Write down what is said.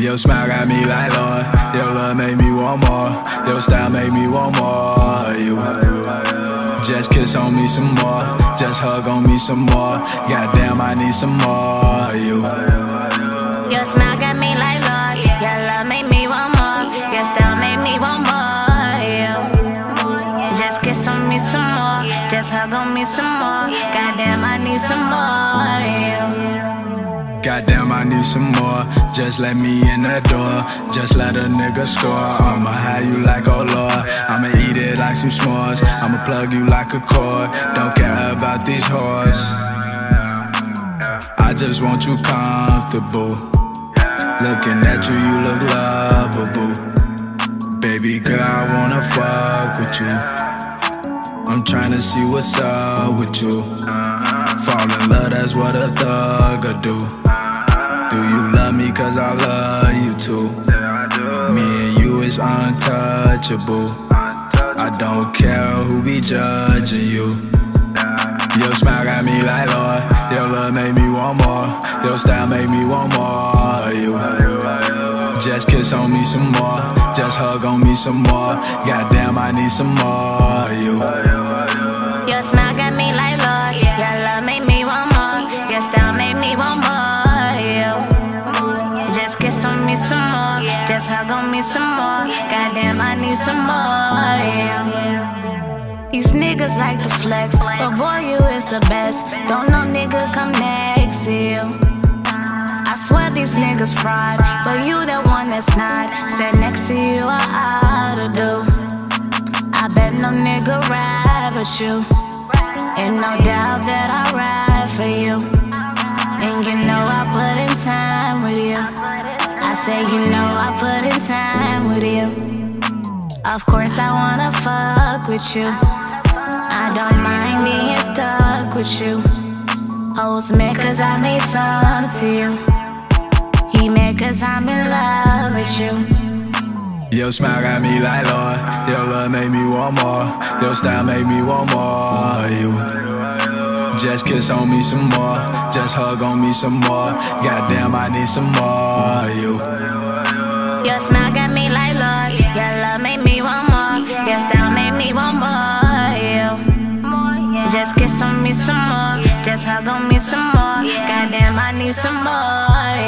Your smile got me like Lord. Your love made me want more. Your style made me want more. You just kiss on me some more. Just hug on me some more. Goddamn, I need some more. You. Your smile got me like Lord. Your love made me want more. Your style made me want more. You just kiss on me some more. Just hug on me some more. Goddamn, I need some more. I need some more. Just let me in the door. Just let a nigga score. I'ma have you like oh lord. I'ma eat it like some s'mores. I'ma plug you like a cord. Don't care about these whores. I just want you comfortable. Looking at you, you look lovable. Baby girl, I wanna fuck with you. I'm tryna see what's up with you. Fall in love, that's what a thug'll do. Cause I love you too? Me and you is untouchable. I don't care who be judging you. Your smile got me like Lord. Your love made me want more. Your style made me want more. You just kiss on me some more. Just hug on me some more. Goddamn, I need some more. You. More. Just hug on me some more. Goddamn, I need some more. Yeah. These niggas like to flex, but boy, you is the best. Don't no nigga come next to you. I swear these niggas fried, but you the one that's not. Said next to you, I oughta do. I bet no nigga ride but you. and no doubt that I ride for you. Say you know I put in time with you. Of course I wanna fuck with you. I don't mind being stuck with you. Hoes me cause I made some to you. He mad cause I'm in love with you. Your smile got me like Lord. Your love made me want more. Your style made me want more. You just kiss on me some more. Just hug on me some more. Goddamn, I need some more. You. Your smile got me like Lord. Your love made me want more. Your style made me want more. You just kiss on me some more. Just hug on me some more. Goddamn, I need some more.